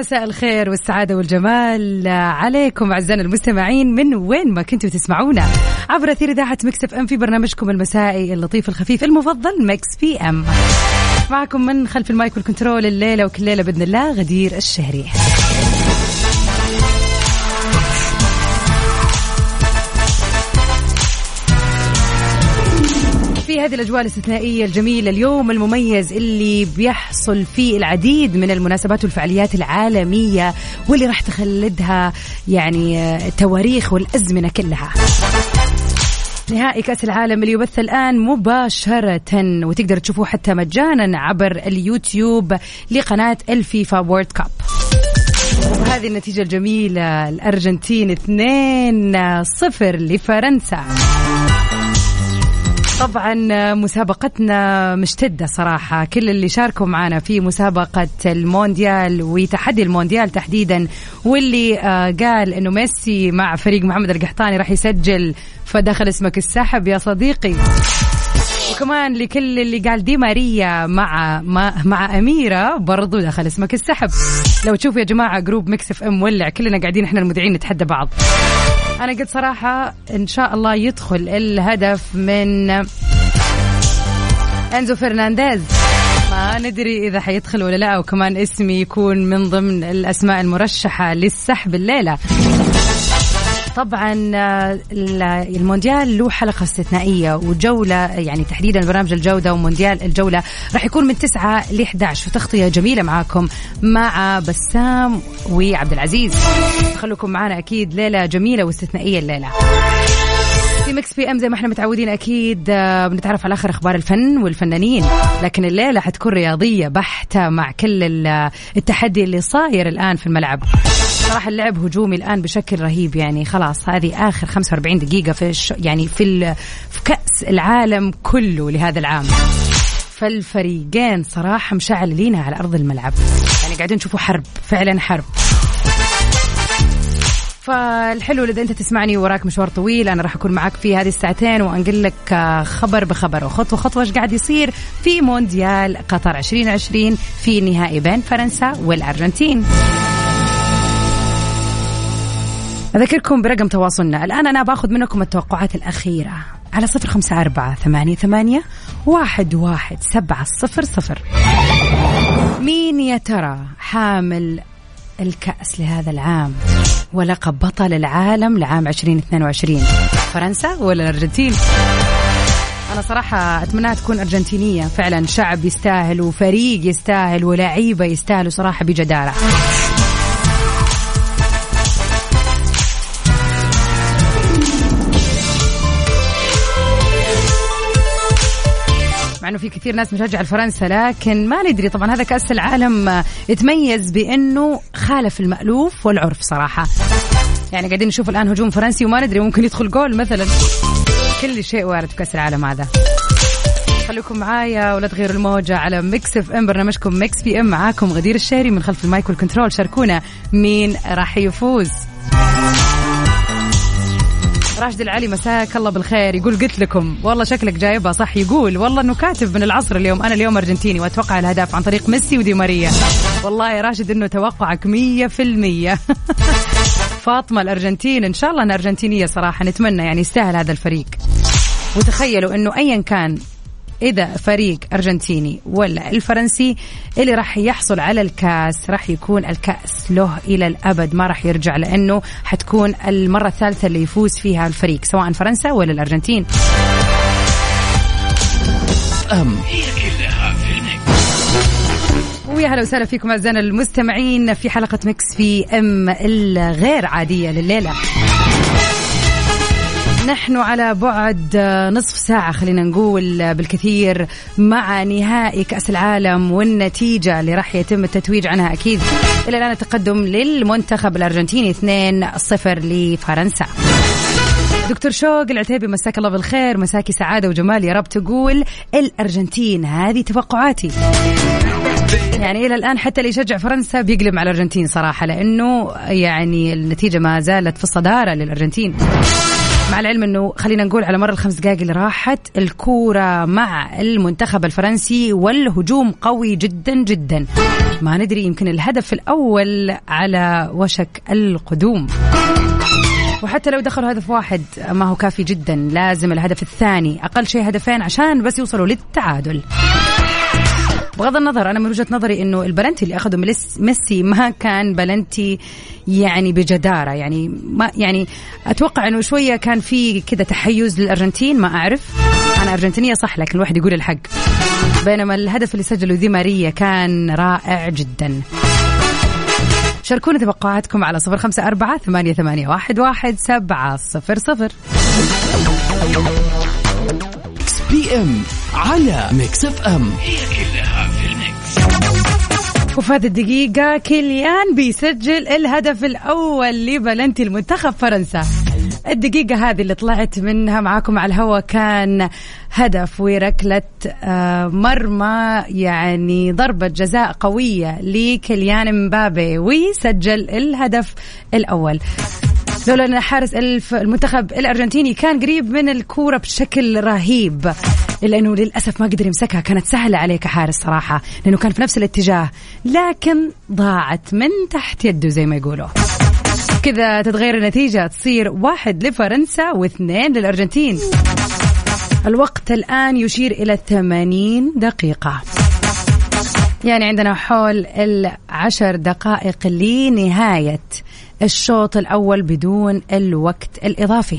مساء الخير والسعادة والجمال عليكم أعزائنا المستمعين. من وين ما كنتوا تسمعونا عبر أثير إذاعة Mix FM في برنامجكم المسائي اللطيف الخفيف المفضل Mix PM. معكم من خلف المايك وال control الليلة وكل ليلة بإذن الله غدير الشهري. في هذه الأجواء الاستثنائية الجميلة اليوم المميز اللي بيحصل فيه العديد من المناسبات والفعاليات العالمية واللي راح تخلدها يعني التواريخ والأزمنة كلها. نهائي كأس العالم اللي يبث الآن مباشرة وتقدر تشوفوه حتى مجانا عبر اليوتيوب لقناة الفيفا World Cup وهذه النتيجة الجميلة الأرجنتين 2-0 لفرنسا. طبعا مسابقتنا مشتدة صراحة. كل اللي شاركوا معنا في مسابقة المونديال وتحدي المونديال تحديدا واللي آه، قال إنه ميسي مع فريق محمد القحطاني راح يسجل فدخل اسمك السحب يا صديقي. وكمان لكل اللي قال دي ماريا مع مع, مع أميرة برضو دخل اسمك السحب. لو تشوفوا يا جماعة group Mix FM ولع كلنا قاعدين إحنا المذيعين نتحدى بعض. أنا قلت صراحة إن شاء الله يدخل الهدف من إنزو فرنانديز. ما ندري إذا حيدخل ولا لا وكمان اسمي يكون من ضمن الأسماء المرشحة للسحب الليلة. طبعا آه، ال- المونديال له حلقة استثنائية وجولة يعني تحديدا برنامج الجولة ومونديال الجولة. راح يكون من 9 ل 11 وتغطية جميلة معاكم مع بسام وعبد العزيز. خلوكم معنا أكيد. ليلة جميلة واستثنائية الليلة. في Mix PM زي ما إحنا متعودين أكيد آه، بنتعرف على آخر أخبار الفن والفنانين. لكن الليلة حتكون رياضية بحتة مع كل ال- التحدي اللي صاير الآن في الملعب. صراحة اللعب هجومي الآن بشكل رهيب يعني. خلاص هذه آخر 45 دقيقة في الش... يعني في. في كأس العالم كله لهذا العام. فالفريقين صراحة مشعلينها على أرض الملعب. يعني قاعدين نشوفوا حرب فعلا حرب. فالحلو إذا أنت تسمعني وراك مشوار طويل أنا راح أكون معك في هذه الساعتين وأنقل لك آه، خبر بخبر وخطوة خطوة إيش قاعد يصير في مونديال قطر 2020 في نهائي بين فرنسا والأرجنتين. أذكركم برقم تواصلنا. الآن أنا باخذ منكم التوقعات الأخيرة. على صفر خمسة أربعة ثمانية, ثمانية واحد, واحد سبعة صفر صفر. مين يا ترى حامل الكأس لهذا العام؟ ولقب بطل العالم لعام 2022 فرنسا ولا الأرجنتين؟ أنا صراحة أتمنى تكون أرجنتينية. فعلا شعب يستاهل وفريق يستاهل ولاعيبة يستاهلوا صراحة بجدارة. انه في كثير ناس مشجعه لفرنسا لكن ما ندري. طبعا هذا كأس العالم آه، يتميز بأنه خالف المألوف والعرف صراحة. يعني قاعدين نشوف الآن هجوم فرنسي وما ندري ممكن يدخل جول مثلا. كل شيء وارد في كأس العالم هذا. خليكم معايا ولا تغيروا الموجة على Mix FM برنامجكم Mix PM معاكم غدير الشهري من خلف ال mic وال control. شاركونا مين راح يفوز. راشد العلي مساك الله بالخير. يقول قلت لكم والله شكلك جايبها صح. يقول والله إنه كاتب من العصر اليوم أنا اليوم أرجنتيني وأتوقع الاهداف عن طريق ميسي ودي ماريا. والله يا راشد إنه توقعك مية في المية. فاطمة الأرجنتين إن شاء الله انها أرجنتينية صراحة. نتمنى يعني يستاهل هذا الفريق. وتخيلوا إنه ايا كان إذا فريق أرجنتيني ولا الفرنسي اللي راح يحصل على الكاس راح يكون الكاس له إلى الأبد ما راح يرجع لأنه حتكون المرة الثالثة اللي يفوز فيها الفريق سواء فرنسا ولا الأرجنتين. أم. ويا هلا وسهلا فيكم أعزائنا المستمعين في حلقة مكس في أم الغير عادية لليلة. نحن على بعد نصف ساعة خلينا نقول بالكثير مع نهائي كأس العالم والنتيجة اللي راح يتم التتويج عنها أكيد. إلى الآن التقدم للمنتخب الأرجنتيني 2-0 لفرنسا. دكتور شوق العتيبي مساك الله بالخير. مساكي سعادة وجمال يا رب تقول الأرجنتين. هذه توقعاتي. يعني إلى الآن حتى اللي يشجع فرنسا بيقلب على الأرجنتين صراحة لأنه يعني النتيجة ما زالت في الصدارة للأرجنتين. مع العلم إنه خلينا نقول على مر الخمس دقائق اللي راحت الكورة مع المنتخب الفرنسي والهجوم قوي جدا جدا. ما ندري يمكن الهدف الأول على وشك القدوم. وحتى لو دخلوا هدف واحد ما هو كافي جدا. لازم الهدف الثاني أقل شيء هدفين عشان بس يوصلوا للتعادل. بغض النظر أنا من وجهة نظري إنه البلنتي اللي اخذه ميسي ما كان بلنتي يعني بجدارة. يعني ما يعني أتوقع إنه شوية كان في كذا تحيز للأرجنتين ما أعرف. أنا أرجنتينية صح لكن الواحد يقول الحق. بينما الهدف اللي سجله ذي ماريا كان رائع جدا. شاركونا توقعاتكم على صفر خمسة أربعة ثمانية, ثمانية واحد, واحد سبعة صفر صفر. PM على Mix FM هي كلها وفي هذه الدقيقة كيليان بيسجل الهدف الأول لبلنتي المنتخب فرنسا. الدقيقة هذه اللي طلعت منها معاكم على الهواء كان هدف وركلة آه، مرمى يعني ضربة جزاء قوية لكيليان مبابي ويسجل الهدف الأول. لولا أن حارس المنتخب الأرجنتيني كان قريب من الكورة بشكل رهيب. الا انه للأسف ما قدر يمسكها. كانت سهلة عليه كحارس صراحة لأنه كان في نفس الاتجاه لكن ضاعت من تحت يده زي ما يقولوا. كذا تتغير النتيجة تصير واحد لفرنسا واثنين للأرجنتين. الوقت الآن يشير إلى 80 دقيقة. يعني عندنا حول العشر دقائق لنهاية الشوط الأول بدون الوقت الإضافي.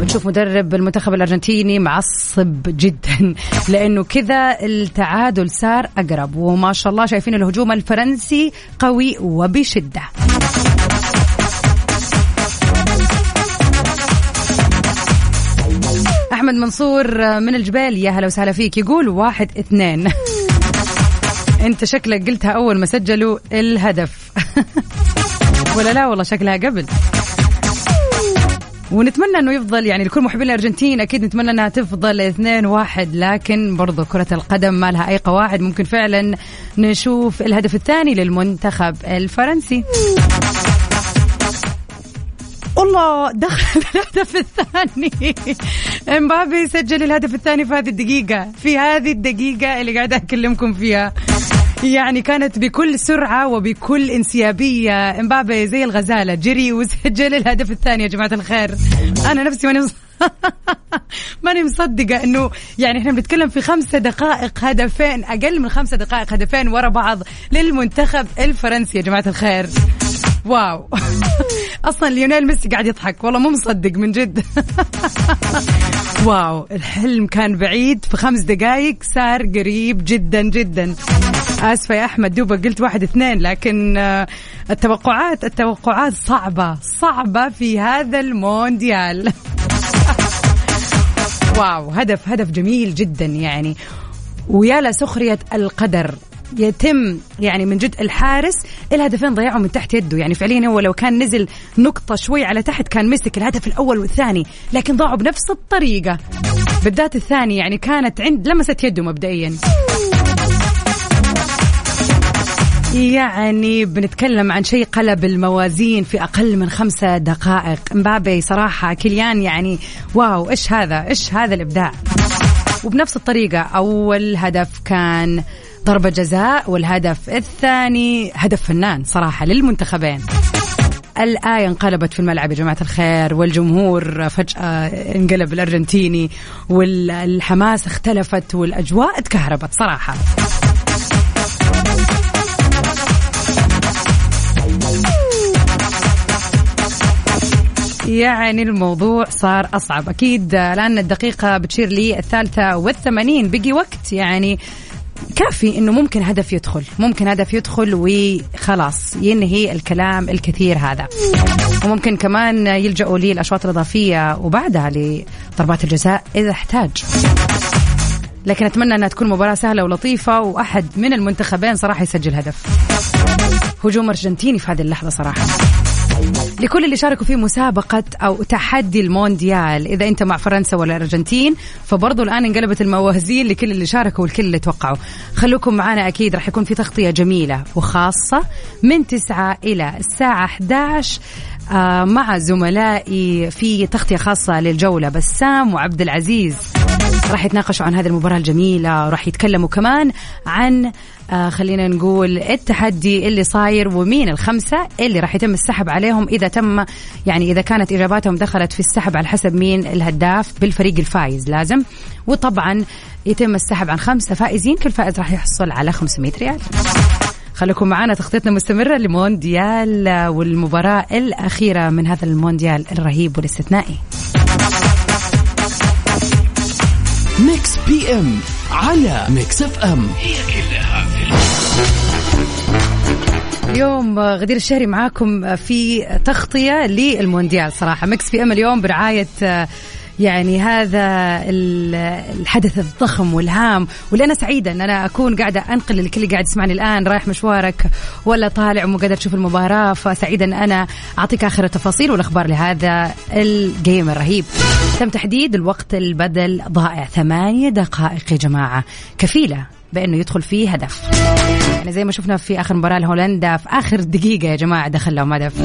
بنشوف مدرب المنتخب الأرجنتيني معصب جدا لأنه كذا التعادل صار أقرب وما شاء الله شايفين الهجوم الفرنسي قوي وبشدة. أحمد منصور من الجبال يا هلا وسهلا فيك يقول واحد اثنين. أنت شكلك قلتها أول ما سجلوا الهدف. ولا لا؟ والله شكلها قبل. ونتمنى إنه يفضل يعني لكل محبين الأرجنتين أكيد نتمنى إنها تفضل اثنين واحد لكن برضو كرة القدم ما لها أي قواعد. ممكن فعلا نشوف الهدف الثاني للمنتخب الفرنسي. والله دخل الهدف الثاني. إمبابي سجل الهدف الثاني في هذه الدقيقة في هذه الدقيقة اللي قاعدة أكلمكم فيها. يعني كانت بكل سرعة وبكل انسيابية. إمبابي زي الغزالة. جري وسجل الهدف الثاني يا جماعة الخير. أنا نفسي ماني ماني مصدقة إنه يعني إحنا بنتكلم في خمسة دقائق هدفين أقل من خمسة دقائق هدفين ورا بعض للمنتخب الفرنسي يا جماعة الخير. Wow. أصلا ليونيل ميسي قاعد يضحك. والله مو مصدق من جد. Wow. الحلم كان بعيد في خمس دقائق صار قريب جدا جدا. آسفة يا أحمد دوبك قلت واحد اثنين لكن آه، التوقعات التوقعات صعبة صعبة في هذا المونديال. Wow هدف هدف جميل جدا يعني. ويا لسخرية القدر يتم يعني من جد الحارس الهدفين ضيعوا من تحت يده. يعني فعليا هو لو كان نزل نقطة شوي على تحت كان مسك الهدف الأول والثاني لكن ضاعوا بنفس الطريقة. بالذات الثاني يعني كانت عند لمست يده مبدئيا. يعني بنتكلم عن شيء قلب الموازين في أقل من خمسة دقائق. مبابي صراحة كليان يعني واو إيش هذا؟ إيش هذا الإبداع؟ وبنفس الطريقة أول هدف كان ضربة جزاء والهدف الثاني هدف فنان صراحة للمنتخبين. الآية انقلبت في الملعب يا جماعة الخير والجمهور فجأة انقلب الأرجنتيني والحماس اختلفت والأجواء تكهربت صراحة. يعني الموضوع صار أصعب. أكيد الآن الدقيقة بتشير لي الثالثة والثمانين. بقي وقت يعني كافي إنه ممكن هدف يدخل. ممكن هدف يدخل وخلاص ينهي الكلام الكثير هذا. وممكن كمان يلجأوا للأشواط الإضافية وبعدها لضربات الجزاء إذا احتاج. لكن أتمنى أنها تكون مباراة سهلة ولطيفة وأحد من المنتخبين صراحة يسجل هدف. هجوم أرجنتيني في هذه اللحظة صراحة. لكل اللي شاركوا في مسابقة أو تحدي المونديال. إذا أنت مع فرنسا ولا الأرجنتين فبرضو الآن انقلبت الموازين لكل اللي شاركوا والكل اللي توقعوا. خلوكم معنا أكيد راح يكون في تغطية جميلة وخاصة من 9 إلى الساعة 11 آه، مع زملائي في تغطية خاصة للجولة. بسام وعبد العزيز راح يتناقشوا عن هذه المباراة الجميلة راح يتكلموا كمان عن آه خلينا نقول التحدي اللي صاير ومين الخمسة اللي راح يتم السحب عليهم إذا تم يعني إذا كانت إجاباتهم دخلت في السحب على حسب مين الهداف بالفريق الفايز لازم. وطبعا يتم السحب عن خمسة فائزين كل فائز راح يحصل على 500 ريال. خليكم معنا تغطيتنا مستمرة لمونديال والمباراة الأخيرة من هذا المونديال الرهيب والاستثنائي. Mix PM على Mix FM. هي كلها اليوم غدير الشهري معاكم في تغطية للمونديال صراحة. Mix PM اليوم برعاية يعني هذا الحدث الضخم والهام. واللي أنا سعيدة أن أنا أكون قاعدة أنقل لكل اللي قاعد يسمعني الآن رايح مشوارك ولا طالع ومو قادر تشوف المباراة. فسعيدة أن أنا أعطيك آخر التفاصيل والأخبار لهذا ال game الرهيب. تم تحديد الوقت البدل ضائع ثمانية دقائق يا جماعة. كفيلة. بأنه يدخل فيه هدف. يعني زي ما شفنا في آخر مباراة لهولندا في آخر دقيقة يا جماعة دخل لهم هدف.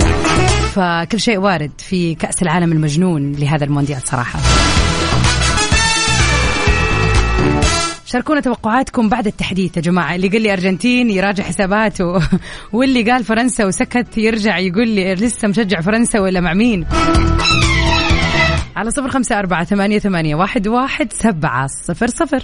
فكل شيء وارد في كأس العالم المجنون لهذا المونديال صراحة. شاركونا توقعاتكم بعد التحديث يا جماعة. اللي قال لي أرجنتين يراجع حساباته واللي قال فرنسا وسكت يرجع يقول لي لسه مشجع فرنسا ولا مع مين؟ على صفر خمسة أربعة ثمانية, ثمانية واحد, واحد سبعة صفر صفر.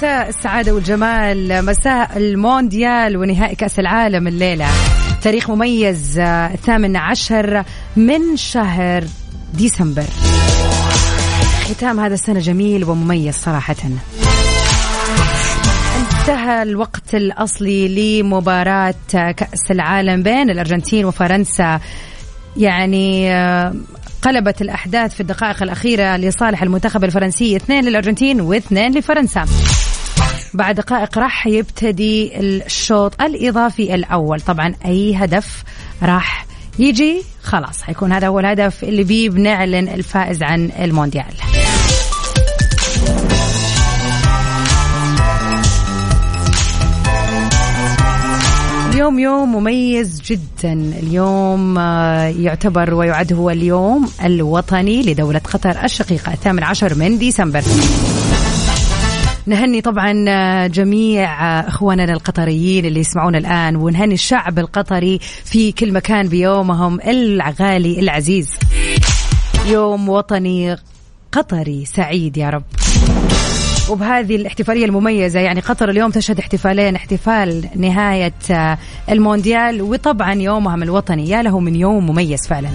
مساء السعادة والجمال. مساء المونديال ونهائي كأس العالم الليلة. تاريخ مميز آه، الثامن عشر من شهر ديسمبر. ختام هذا السنة جميل ومميز صراحة. انتهى الوقت الأصلي لمباراة كأس العالم بين الأرجنتين وفرنسا. يعني آه، قلبت الأحداث في الدقائق الأخيرة لصالح المنتخب الفرنسي اثنين للأرجنتين واثنين لفرنسا. بعد دقائق راح يبتدي الشوط الإضافي الأول. طبعا أي هدف راح يجي؟ خلاص حيكون هذا هو الهدف اللي بيه بنعلن الفائز عن المونديال. اليوم يوم مميز جدا. اليوم آه، يعتبر ويعد هو اليوم الوطني لدولة قطر الشقيقة الثامن عشر من ديسمبر. نهني طبعا آه، جميع آه، إخواننا القطريين اللي يسمعون الآن ونهني الشعب القطري في كل مكان بيومهم الغالي العزيز. يوم وطني قطري سعيد يا رب. وبهذه الاحتفالية المميزة يعني قطر اليوم تشهد احتفالين احتفال نهاية آه، المونديال وطبعا يومهم الوطني. يا له من يوم مميز فعلا.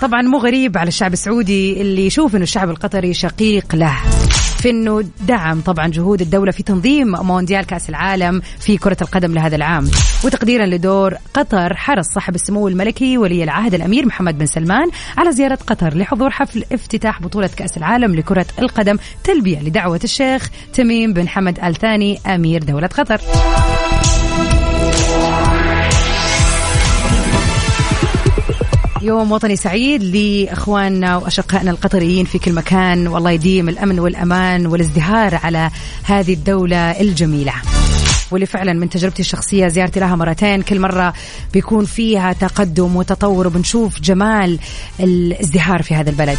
طبعا مو غريب على الشعب السعودي اللي يشوف إنه الشعب القطري شقيق له. في إنه دعم طبعا جهود الدولة في تنظيم مونديال كأس العالم في كرة القدم لهذا العام. وتقديرا لدور قطر حرص صاحب السمو الملكي ولي العهد الأمير محمد بن سلمان على زيارة قطر لحضور حفل افتتاح بطولة كأس العالم لكرة القدم تلبية لدعوة الشيخ تميم بن حمد آل ثاني أمير دولة قطر. يوم وطني سعيد لإخواننا وأشقائنا القطريين في كل مكان. والله يديم الأمن والأمان والازدهار على هذه الدولة الجميلة. واللي فعلا من تجربتي الشخصية زيارتي لها مرتين. كل مرة بيكون فيها تقدم وتطور وبنشوف جمال الازدهار في هذا البلد.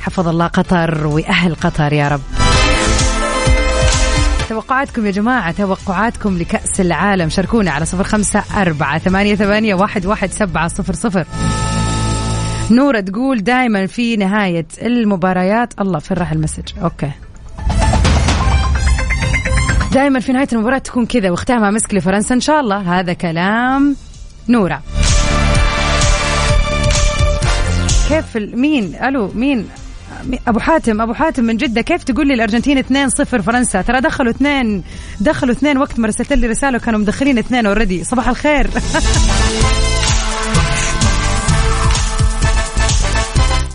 حفظ الله قطر وأهل قطر يا رب. توقعاتكم يا جماعة توقعاتكم لكأس العالم. شاركونا على صفر خمسة أربعة ثمانية, ثمانية واحد, واحد سبعة صفر صفر. نورة تقول دائما في نهاية المباريات. الله فين راح ال message. Okay. دائما في نهاية المباراة تكون كذا واختامها مسك لفرنسا إن شاء الله. هذا كلام نورة. كيف مين؟ ألو مين؟ مي- أبو حاتم أبو حاتم من جدة كيف تقول لي الأرجنتين 2-0 فرنسا؟ ترى دخلوا اثنين دخلوا اثنين وقت ما رسلت لي رسالة وكانوا مدخلين اثنين already صباح الخير.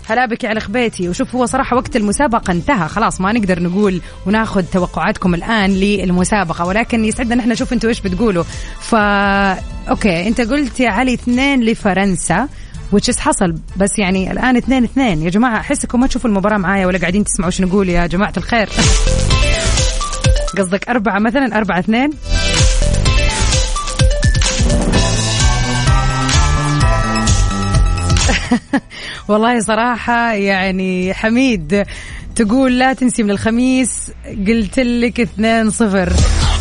هلا بك على خبيتي. وشوف هو صراحة وقت المسابقة انتهى. خلاص ما نقدر نقول وناخذ توقعاتكم الآن للمسابقة ولكن يسعدنا نحن نشوف أنتوا إيش بتقولوا. فا أوكي انت قلت يا علي اثنين لفرنسا. وتشيس حصل. بس يعني الآن اثنين اثنين. يا جماعة أحسكم ما تشوفوا المباراة معايا ولا قاعدين تسمعوا إيش نقول يا جماعة الخير. قصدك أربعة مثلا أربعة اثنين. والله صراحة يعني حميد تقول لا تنسي من الخميس قلت لك اثنين صفر.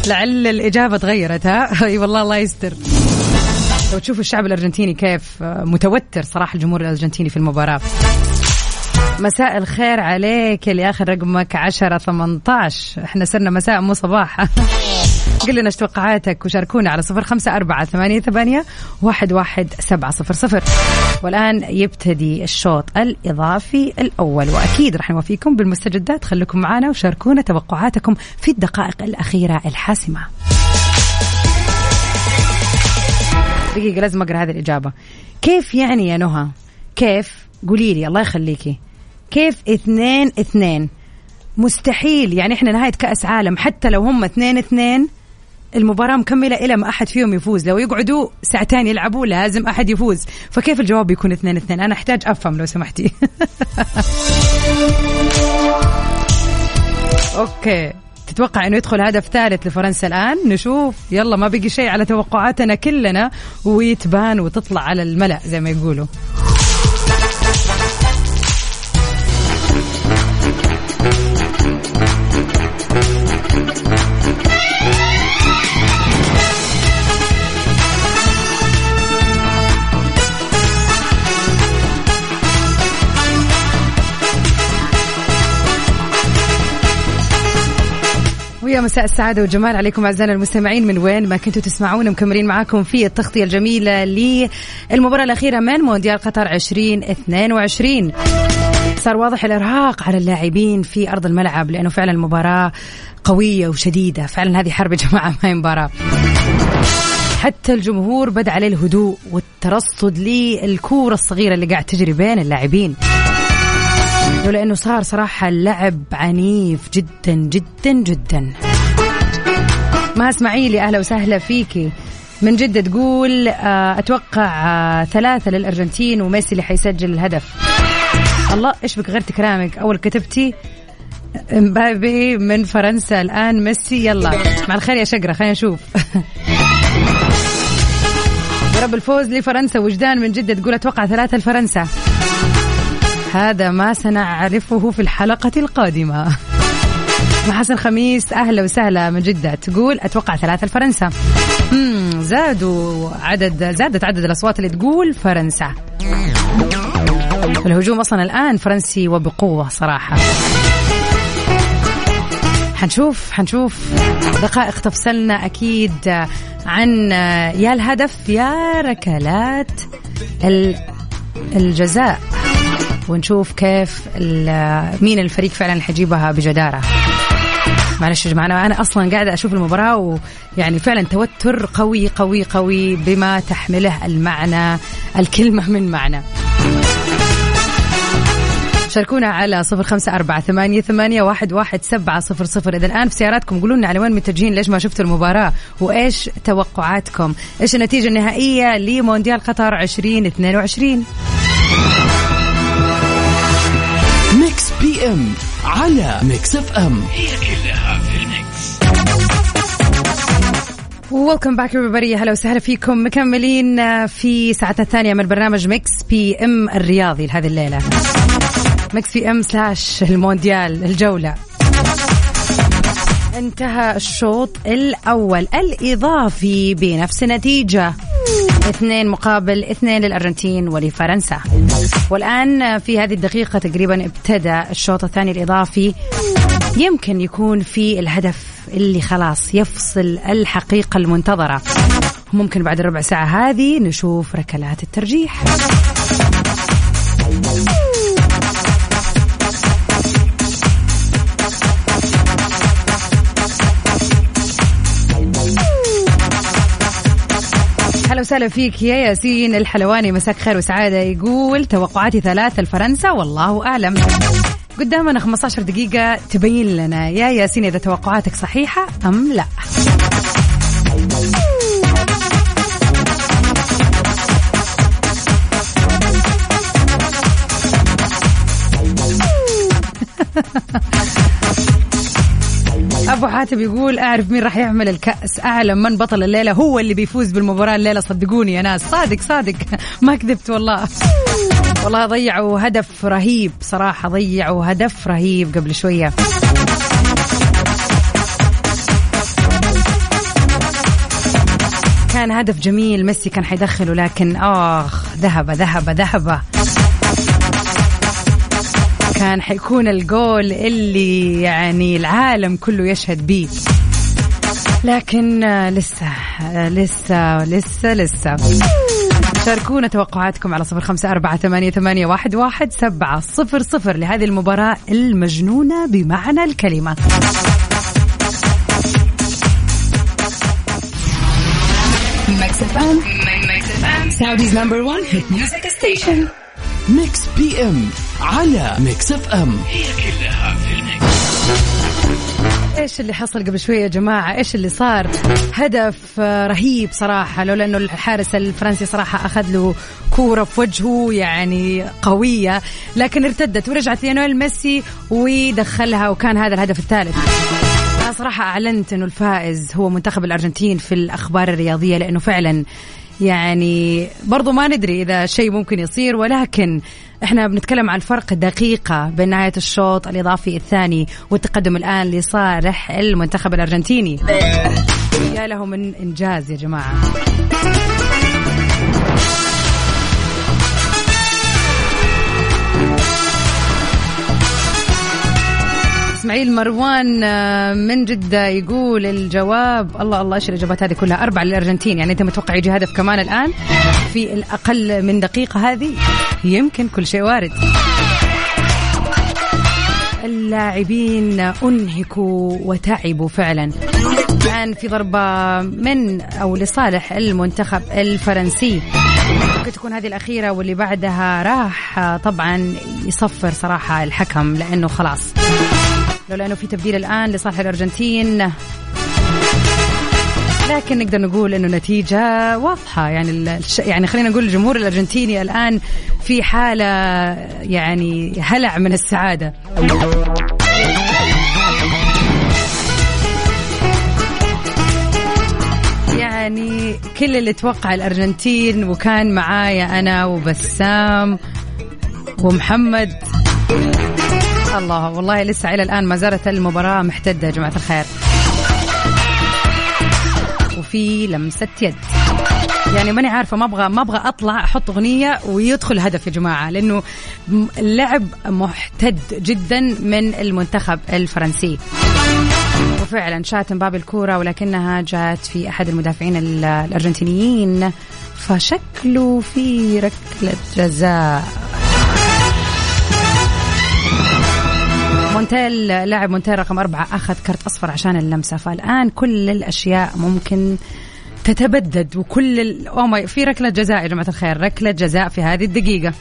لعل الإجابة تغيرت ها؟ أي والله الله يستر. لو تشوفوا الشعب الأرجنتيني كيف متوتر صراحة الجمهور الأرجنتيني في المباراة. مساء الخير عليك اللي آخر رقمك عشرة 18 إحنا صرنا مساء مو صباح. قل لنا إيش توقعاتك وشاركونا على صفر خمسة أربعة ثمانية ثمانية واحد واحد سبعة صفر صفر. والآن يبتدي الشوط الإضافي الأول وأكيد رح نوفيكم بالمستجدات. خليكم معنا وشاركونا توقعاتكم في الدقائق الأخيرة الحاسمة. دقيقة لازم أقرأ هذه الإجابة. كيف يعني يا نهى؟ كيف؟ قولي لي الله يخليكي. كيف اثنين اثنين؟ مستحيل يعني إحنا نهاية كأس عالم حتى لو هم اثنين اثنين المباراة مكملة إلى ما أحد فيهم يفوز. لو يقعدوا ساعتين يلعبوا لازم أحد يفوز. فكيف الجواب يكون اثنين اثنين؟ أنا أحتاج أفهم لو سمحتي. أوكي. تتوقع إنه يدخل هدف ثالث لفرنسا الآن. نشوف. يلا ما بقي شيء على توقعاتنا كلنا. ويتبان وتطلع على الملأ زي ما يقولوا. ويا مساء السعادة والجمال عليكم أعزائنا المستمعين. من وين ما كنتوا تسمعون مكملين معاكم في التغطية الجميلة للمباراة الأخيرة من مونديال قطر 2022 صار واضح الإرهاق على اللاعبين في أرض الملعب لأنه فعلا المباراة قوية وشديدة. فعلا هذه حرب يا جماعة ما هي مباراة. حتى الجمهور بدأ عليه الهدوء والترصد للكورة الصغيرة اللي قاعد تجري بين اللاعبين. ولأنه صار صراحة اللعب عنيف جدا جدا جدا. ما اسماعيلي أهلا وسهلا فيكي. من جدة تقول آه، أتوقع آه، ثلاثة للأرجنتين وميسي اللي حيسجل الهدف. الله إيش بك غيرتي كلامك أول كتبتي مبابي من فرنسا الآن ميسي. يلا مع الخير يا شقرة خلينا نشوف. رب الفوز لفرنسا وجدان من جدة تقول أتوقع ثلاثة لفرنسا. هذا ما سنعرفه في الحلقة القادمة. مع حسن خميس أهلا وسهلا من جدة. تقول أتوقع ثلاثة لفرنسا زادوا عدد زادت عدد الأصوات اللي تقول فرنسا. الهجوم أصلا الآن فرنسي وبقوة صراحة. حنشوف حنشوف. دقائق تفصلنا أكيد عن يا الهدف يا ركلات ال- ونشوف كيف مين الفريق فعلا حيجيبها بجدارة. معلش يا جماعة أنا أصلا قاعدة أشوف المباراة ويعني فعلا توتر قوي قوي قوي بما تحمله المعنى الكلمة من معنى. شاركونا على صفر خمسة أربعة ثمانية, ثمانية واحد, واحد سبعة صفر صفر. إذا الآن في سياراتكم قولوا لنا على وين متجهين ليش ما شفتوا المباراة وإيش توقعاتكم. إيش النتيجة النهائية لمونديال قطر 2022 Mix PM على Mix FM. هي كلها في ال mix Welcome back everybody هلا وسهلا فيكم مكملين في ساعتنا الثانية من برنامج Mix PM الرياضي لهذه الليلة. Mix PM slash المونديال الجولة. انتهى الشوط الأول. الإضافي بنفس النتيجة. اثنين مقابل اثنين للأرجنتين ولفرنسا. والآن في هذه الدقيقة تقريبا ابتدى الشوط الثاني الإضافي. يمكن يكون في الهدف اللي خلاص يفصل الحقيقة المنتظرة. ممكن بعد ربع ساعة هذه نشوف ركلات الترجيح. هلا وسهلا فيك يا ياسين الحلواني. مساك خير وسعادة. يقول توقعاتي ثلاثة لفرنسا والله أعلم. قدامنا 15 دقيقة تبين لنا يا ياسين إذا توقعاتك صحيحة أم لا. أبو حاتم يقول أعرف مين راح يعمل الكأس. أعلم من بطل الليلة هو اللي بيفوز بالمباراة. الليلة صدقوني يا ناس. صادق صادق. ما كذبت والله. والله ضيعوا هدف رهيب. صراحة ضيعوا هدف رهيب قبل شوية. كان هدف جميل. ميسي كان حيدخله لكن آخ ذهب ذهب ذهب. كان حيكون الجول اللي يعني العالم كله يشهد به لكن لسه لسه لسه لسه. شاركونا توقعاتكم على صفر خمسة أربعة ثمانية, ثمانية واحد, واحد سبعة. صفر صفر لهذه المباراة المجنونة بمعنى الكلمة. Saudi's number one hit music station. Mix PM على Mix FM هي كلها في ال mix. إيش اللي حصل قبل شوية يا جماعة؟ إيش اللي صار؟ هدف رهيب صراحة لولا إنه الحارس الفرنسي صراحة أخذ له كورة في وجهه يعني قوية لكن ارتدت ورجعت ليونيل ميسي ودخلها وكان هذا الهدف الثالث. أنا صراحة أعلنت أنه الفائز هو منتخب الأرجنتين في الأخبار الرياضية لأنه فعلا يعني برضو ما ندري إذا شيء ممكن يصير ولكن إحنا بنتكلم عن فرق دقيقة بين نهاية الشوط الإضافي الثاني والتقدم الآن لصالح المنتخب الأرجنتيني. يا له من إنجاز يا جماعة. إسماعيل مروان آه، من جدة يقول الجواب الله الله إيش الإجابات هذه كلها. أربعة للأرجنتين يعني أنت متوقع يجي هدف كمان الآن؟ في الأقل من دقيقة هذه يمكن كل شيء وارد. اللاعبين أنهكوا وتعبوا فعلا. كان في ضربة من أو لصالح المنتخب الفرنسي. ممكن تكون هذه الأخيرة واللي بعدها راح طبعا يصفر صراحة الحكم لأنه خلاص. لولا أنه في تبديل الآن لصالح الأرجنتين. لكن نقدر نقول إنه نتيجة واضحة. يعني الش... يعني خلينا نقول الجمهور الأرجنتيني الآن في حالة يعني هلع من السعادة. يعني كل اللي توقع الأرجنتين وكان معايا أنا وبسام ومحمد. الله. والله لسه إلى الآن ما زالت المباراة محتدة يا جماعة الخير. وفي لمسة يد. يعني ماني عارفة ما أبغى ما أبغى أطلع أحط أغنية ويدخل هدف يا جماعة لأنه اللعب محتد جدا من المنتخب الفرنسي. وفعلا شات مبابي الكورة ولكنها جات في أحد المدافعين الأرجنتينيين فشكله في ركلة جزاء. مونتيل لاعب مونتيل رقم أربعة أخذ كرت أصفر عشان اللمسة. فالآن كل الأشياء ممكن تتبدد وكل ال... ما في ركلة جزاء يا جماعة الخير ركلة جزاء في هذه الدقيقة.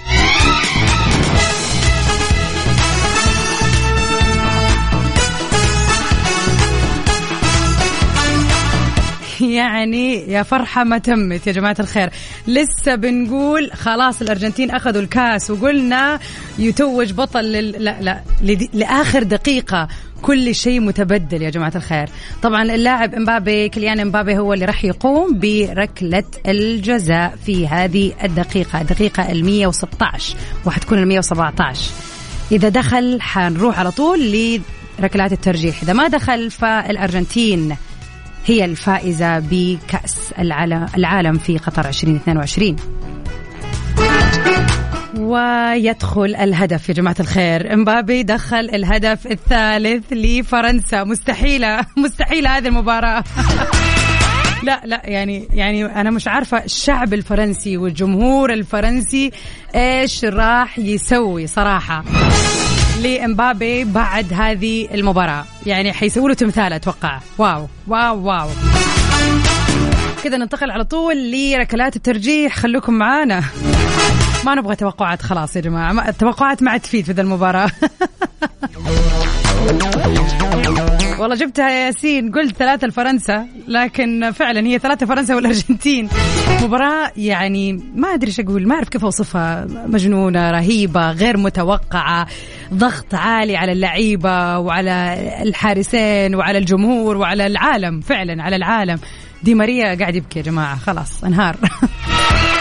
يعني يا فرحة ما تمت يا جماعة الخير. لسه بنقول خلاص الأرجنتين أخذوا الكاس وقلنا يتوج بطل لل... لا لا. لآخر دقيقة كل شيء متبدل يا جماعة الخير. طبعا اللاعب إمبابي كليان إمبابي هو اللي راح يقوم بركلة الجزاء في هذه الدقيقة الدقيقة ال 116 وحتكون ال 117 إذا دخل حنروح على طول لركلات الترجيح. إذا ما دخل فالأرجنتين هي الفائزة بكأس العالم في قطر 2022 ويدخل الهدف يا جماعة الخير. إمبابي دخل الهدف الثالث لفرنسا. مستحيلة. مستحيلة هذه المباراة. لا لا يعني يعني أنا مش عارفة الشعب الفرنسي والجمهور الفرنسي إيش راح يسوي صراحة. لإمبابي بعد هذه المباراة. يعني حيسووا له تمثال أتوقع. Wow wow wow. كذا ننتقل على طول لركلات الترجيح. خلوكم معانا. ما نبغى توقعات خلاص يا جماعة. التوقعات ما عاد تفيد في ذا المباراة. والله جبتها يا ياسين. قلت ثلاثة لفرنسا لكن فعلا هي ثلاثة فرنسا والأرجنتين. مباراة يعني ما أدري إيش أقول ما أعرف كيف أوصفها. مجنونة رهيبة غير متوقعة ضغط عالي على اللعيبة وعلى الحارسين وعلى الجمهور وعلى العالم فعلا على العالم. دي ماريا قاعد يبكي يا جماعة. خلاص انهار.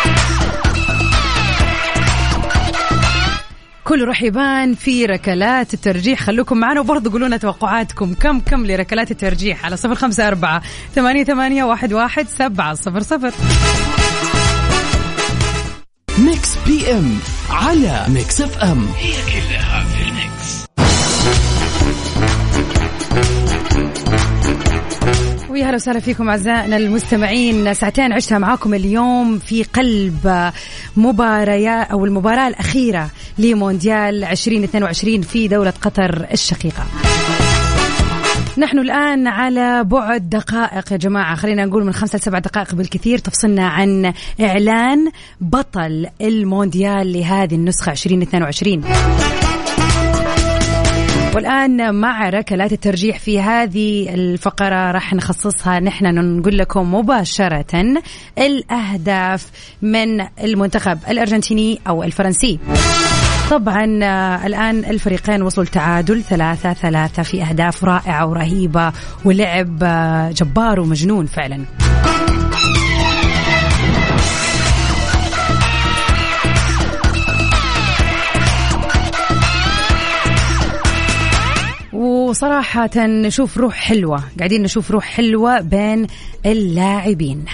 كله راح يبان في ركلات الترجيح. خلوكم معنا وبرضه قولوا لنا توقعاتكم. كم كم لركلات الترجيح؟ على صفر خمسة أربعة ثمانية, ثمانية واحد, واحد سبعة صفر صفر. Mix PM على Mix FM. هي كلها ويا هلا وسهلا فيكم أعزائنا المستمعين. ساعتين عشتها معاكم اليوم في قلب مباريات أو المباراة الأخيرة لمونديال 2022 في دولة قطر الشقيقة. نحن الآن على بعد دقائق يا جماعة. خلينا نقول من خمسة لسبع دقائق بالكثير تفصلنا عن إعلان بطل المونديال لهذه النسخة 2022 والآن مع ركلات الترجيح في هذه الفقرة راح نخصصها. نحن نقول لكم مباشرة الأهداف من المنتخب الأرجنتيني أو الفرنسي. طبعا آه، الآن الفريقين وصلوا تعادل ثلاثة ثلاثة في أهداف رائعة ورهيبة ولعب آه، جبار ومجنون فعلا. وصراحة نشوف روح حلوة. قاعدين نشوف روح حلوة بين اللاعبين.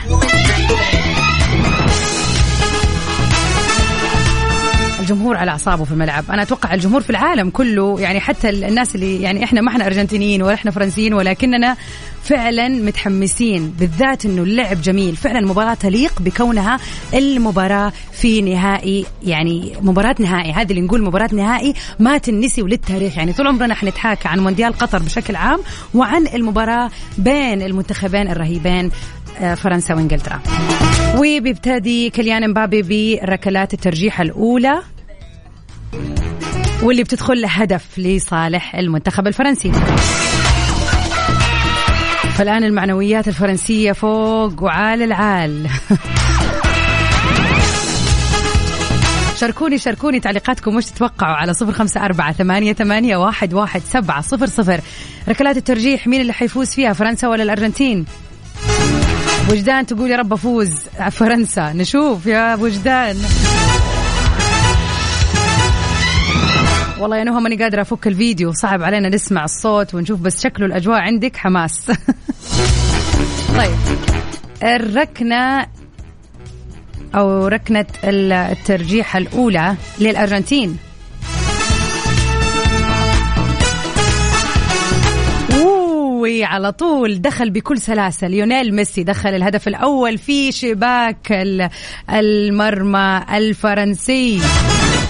الجمهور على أعصابه في الملعب. أنا أتوقع الجمهور في العالم كله يعني حتى الناس اللي يعني إحنا ما إحنا أرجنتينيين ولا إحنا فرنسيين ولكننا فعلا متحمسين بالذات إنه اللعب جميل. فعلا مباراة تليق بكونها المباراة في نهائي يعني مباراة نهائي. هذه اللي نقول مباراة نهائي ما تنسي وللتاريخ. يعني طول عمرنا حنتحاكى عن مونديال قطر بشكل عام وعن المباراة بين المنتخبين الرهيبين آه، فرنسا وإنجلترا. وبيبتدي كليان امبابي بركلات الترجيح الأولى. واللي بتدخل هدف لصالح المنتخب الفرنسي. فالآن المعنويات الفرنسية فوق وعال العال. شاركوني شاركوني تعليقاتكم وش تتوقعوا على صفر خمسة أربعة ثمانية, ثمانية واحد, واحد سبعة صفر صفر. ركلات الترجيح مين اللي حيفوز فيها فرنسا ولا الأرجنتين؟ وجدان تقول يا رب أفوز. فرنسا نشوف يا وجدان. والله يا نهى ماني قادرة أفك الفيديو صعب علينا نسمع الصوت ونشوف بس شكله الأجواء عندك حماس. طيب الركنة أو ركنة الترجيح الأولى للأرجنتين. على طول دخل بكل سلاسة ليونيل ميسي دخل الهدف الأول في شباك المرمى الفرنسي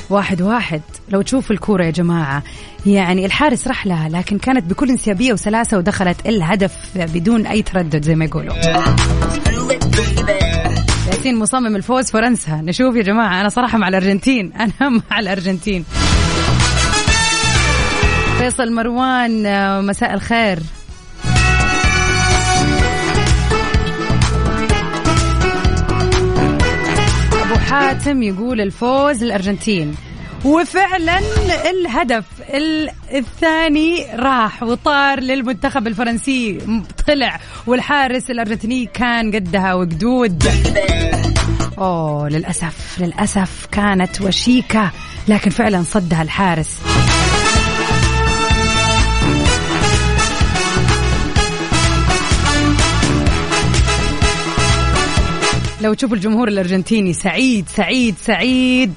واحد واحد. لو تشوف الكورة يا جماعة يعني الحارس راح لها لكن كانت بكل انسيابية وسلاسة ودخلت الهدف بدون أي تردد زي ما يقولوا. ياسين مصمم الفوز فرنسا. نشوف يا جماعة أنا صراحة مع الأرجنتين. أنا مع الأرجنتين. فيصل مروان مساء الخير. حاتم يقول الفوز للارجنتين وفعلا الهدف الثاني راح وطار للمنتخب الفرنسي. طلع والحارس الأرجنتيني كان قدها وقدود. أوه للأسف للأسف كانت وشيكة لكن فعلا صدها الحارس. لو تشوفوا الجمهور الأرجنتيني سعيد سعيد سعيد.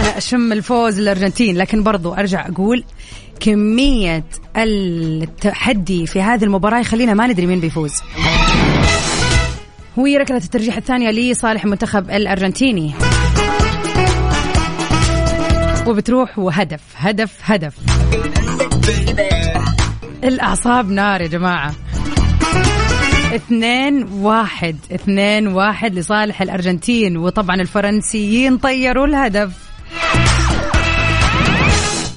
أنا أشم الفوز الأرجنتين لكن برضو أرجع أقول كمية التحدي في هذه المباراة يخلينا ما ندري مين بيفوز. هو ركلة الترجيح الثانية لصالح المنتخب الأرجنتيني. وبتروح وهدف هدف هدف. الأعصاب نار يا جماعة. اثنين واحد. اثنين واحد لصالح الأرجنتين. وطبعا الفرنسيين طيروا الهدف.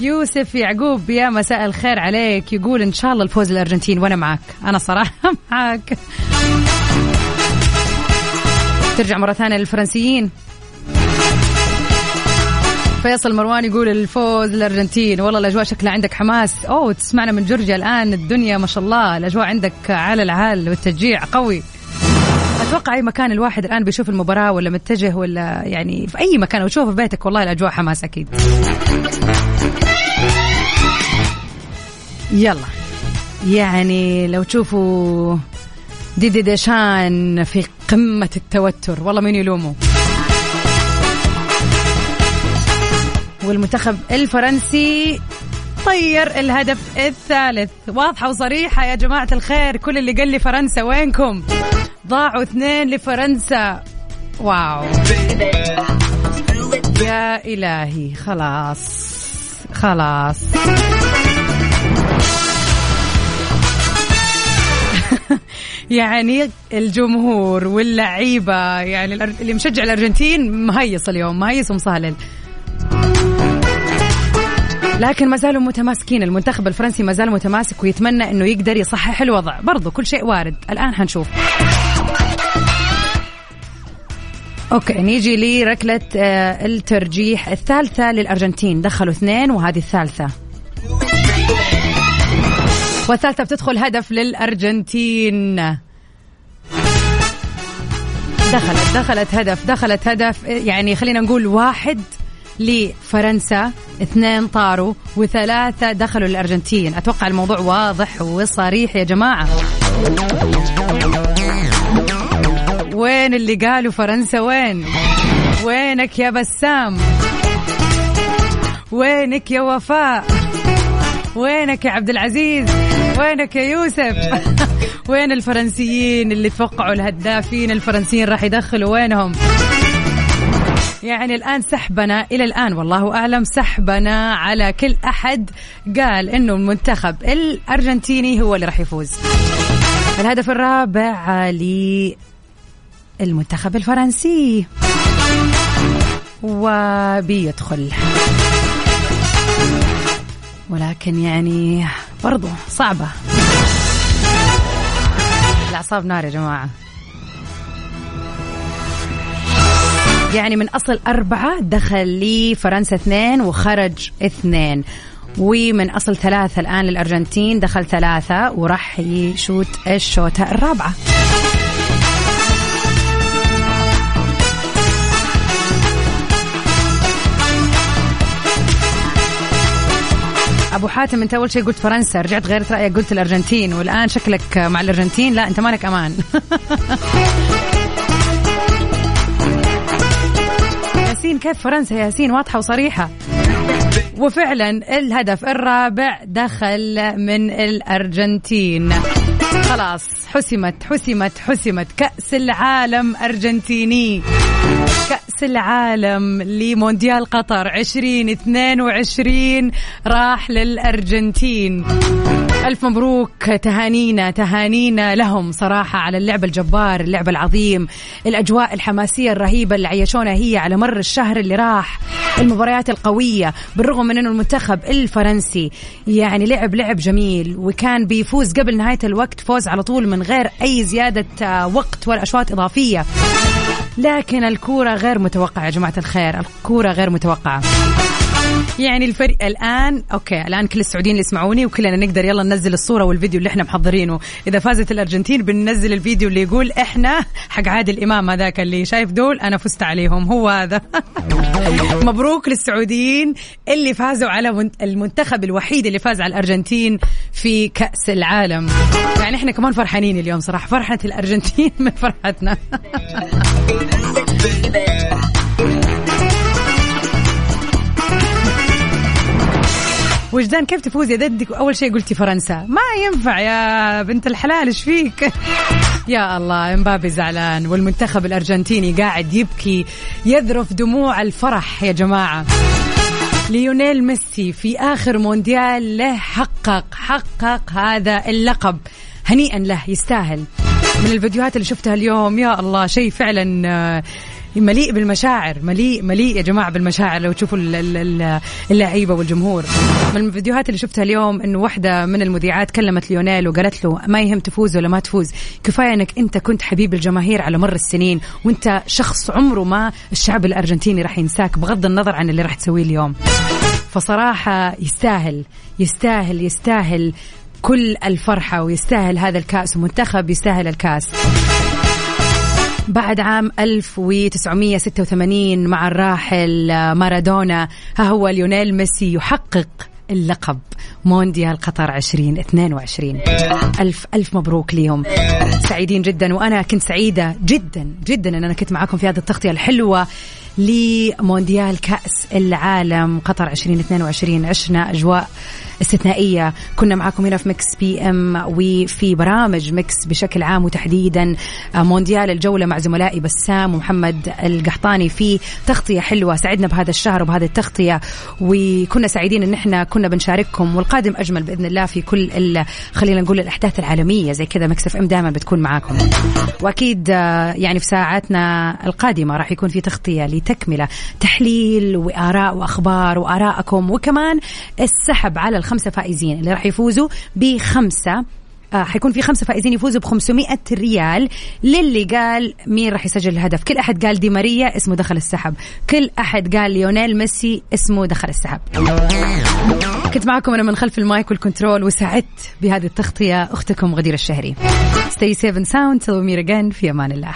يوسف يعقوب يا مساء الخير عليك. يقول إن شاء الله الفوز الأرجنتين وأنا معك. أنا صراحة معك. ترجع مرة ثانية للفرنسيين. فيصل مروان يقول الفوز الارجنتين والله الأجواء شكلها عندك حماس. أوه تسمعنا من جورجيا الآن. الدنيا ما شاء الله الأجواء عندك على العال والتشجيع قوي. أتوقع أي مكان الواحد الآن بيشوف المباراة ولا متجه ولا يعني في أي مكان أو شوف في بيتك والله الأجواء حماس أكيد. يلا. يعني لو تشوفوا ديدي ديشان في قمة التوتر والله مين يلومه؟ والمنتخب الفرنسي طير الهدف الثالث. واضحة وصريحة يا جماعة الخير كل اللي قال لي فرنسا وينكم؟ ضاعوا اثنين لفرنسا. واو. يا إلهي خلاص خلاص. يعني الجمهور واللعيبة يعني اللي مشجع الأرجنتين مهيص اليوم مهيص ومصهلل لكن ما زالوا متماسكين. المنتخب الفرنسي ما زال متماسك ويتمنى إنه يقدر يصحح الوضع. برضو كل شيء وارد. الآن حنشوف. أوكي نيجي لركلة آه، الترجيح الثالثة للأرجنتين. دخلوا اثنين وهذه الثالثة. والثالثة بتدخل هدف للأرجنتين. دخلت دخلت هدف دخلت هدف. يعني خلينا نقول واحد لفرنسا. اثنين طاروا وثلاثة دخلوا للأرجنتين. أتوقع الموضوع واضح وصريح يا جماعة. وين اللي قالوا فرنسا؟ وين؟ وينك يا بسام؟ وينك يا وفاء؟ وينك يا عبد العزيز؟ وينك يا يوسف؟ وين الفرنسيين اللي توقعوا الهدافين؟ الفرنسيين راح يدخلوا وينهم؟ يعني الآن سحبنا إلى الآن والله أعلم سحبنا على كل أحد. قال إنه المنتخب الأرجنتيني هو اللي راح يفوز. الهدف الرابع للمنتخب الفرنسي. وبيدخل. ولكن يعني برضو صعبة. الأعصاب نار يا جماعة. يعني من أصل أربعة دخل لي فرنسا اثنين وخرج اثنين. ومن أصل ثلاثة الآن للأرجنتين دخل ثلاثة وراح يشوت الشوطة الرابعة. أبو حاتم أنت أول شيء قلت فرنسا رجعت غيرت رأيك قلت الأرجنتين والآن شكلك مع الأرجنتين لا أنت مالك أمان. ياسين كيف فرنسا ياسين؟ واضحة وصريحة. وفعلا الهدف الرابع دخل من الأرجنتين. خلاص حسمت حسمت حسمت. كأس العالم أرجنتيني. كأس العالم لمونديال قطر 2022 راح للأرجنتين. ألف مبروك. تهانينا تهانينا لهم صراحة على اللعب الجبار اللعب العظيم الأجواء الحماسية الرهيبة اللي عيشونا هي على مر الشهر اللي راح. المباريات القوية بالرغم من أنه المنتخب الفرنسي يعني لعب لعب جميل وكان بيفوز قبل نهاية الوقت فوز على طول من غير أي زيادة وقت ولا أشواط إضافية. لكن الكورة غير متوقعة يا جماعة الخير الكورة غير متوقعة. يعني الفريق الآن أوكي الآن كل السعوديين اللي يسمعوني وكلنا نقدر يلا ننزل الصورة والفيديو اللي إحنا محضرينه. إذا فازت الأرجنتين بننزل الفيديو اللي يقول إحنا حق عادل إمام هذاك اللي شايف دول أنا فزت عليهم هو هذا. مبروك للسعوديين اللي فازوا على المنتخب الوحيد اللي فاز على الأرجنتين في كأس العالم. يعني إحنا كمان فرحانين اليوم صراحة فرحة الأرجنتين من فرحتنا. وجدان كيف تفوز يا ددك؟ أول شيء قلتي فرنسا. ما ينفع يا بنت الحلال إيش فيك؟ يا الله إمبابي زعلان والمنتخب الأرجنتيني قاعد يبكي يذرف دموع الفرح يا جماعة. ليونيل ميسي في آخر مونديال له حقق حقق هذا اللقب. هنيئا له يستاهل. من الفيديوهات اللي شفتها اليوم يا الله شيء فعلا آه، مليء بالمشاعر مليء مليء يا جماعة بالمشاعر. لو تشوفوا اللعيبة والجمهور. من الفيديوهات اللي شفتها اليوم انه واحدة من المذيعات كلمت ليونيل وقالت له ما يهم تفوز ولا ما تفوز. كفاية إنك أنت كنت حبيب الجماهير على مر السنين وأنت شخص عمره ما الشعب الأرجنتيني راح ينساك بغض النظر عن اللي راح تسويه اليوم. فصراحة يستاهل يستاهل يستاهل كل الفرحة ويستاهل هذا الكأس ومنتخب يستاهل الكأس. بعد عام 1986 مع الراحل مارادونا. ها هو ليونيل ميسي يحقق اللقب مونديال قطر 2022 ألف ألف مبروك ليهم. سعيدين جدا وأنا كنت سعيدة جدا جدا أن أنا كنت معاكم في هذه التغطية الحلوة لمونديال كأس العالم قطر 2022 عشنا أجواء استثنائية. كنا معاكم هنا في Mix PM وفي برامج Mix بشكل عام وتحديدا مونديال الجولة مع زملائي بسام ومحمد القحطاني في تغطية حلوة. سعدنا بهذا الشهر وبهذه التغطية وكنا سعيدين إن إحنا كنا بنشارككم والقادم أجمل بإذن الله في كل خلينا نقول الأحداث العالمية. زي كذا Mix FM دائما بتكون معاكم. وأكيد يعني في ساعاتنا القادمة راح يكون في تغطية لتكملة تحليل وآراء وأخبار وارائكم وكمان السحب على الخمسه فائزين اللي راح يفوزوا بخمسة آه حيكون في خمسة فائزين يفوزوا ب 500 ريال. للي قال مين راح يسجل الهدف؟ كل أحد قال دي ماريا اسمه دخل السحب. كل أحد قال ليونيل ميسي اسمه دخل السحب. كنت معكم أنا من خلف ال mic وال control وسعدت بهذه التغطية أختكم غدير الشهري. Stay safe and sound. Till we meet again. في أمان الله.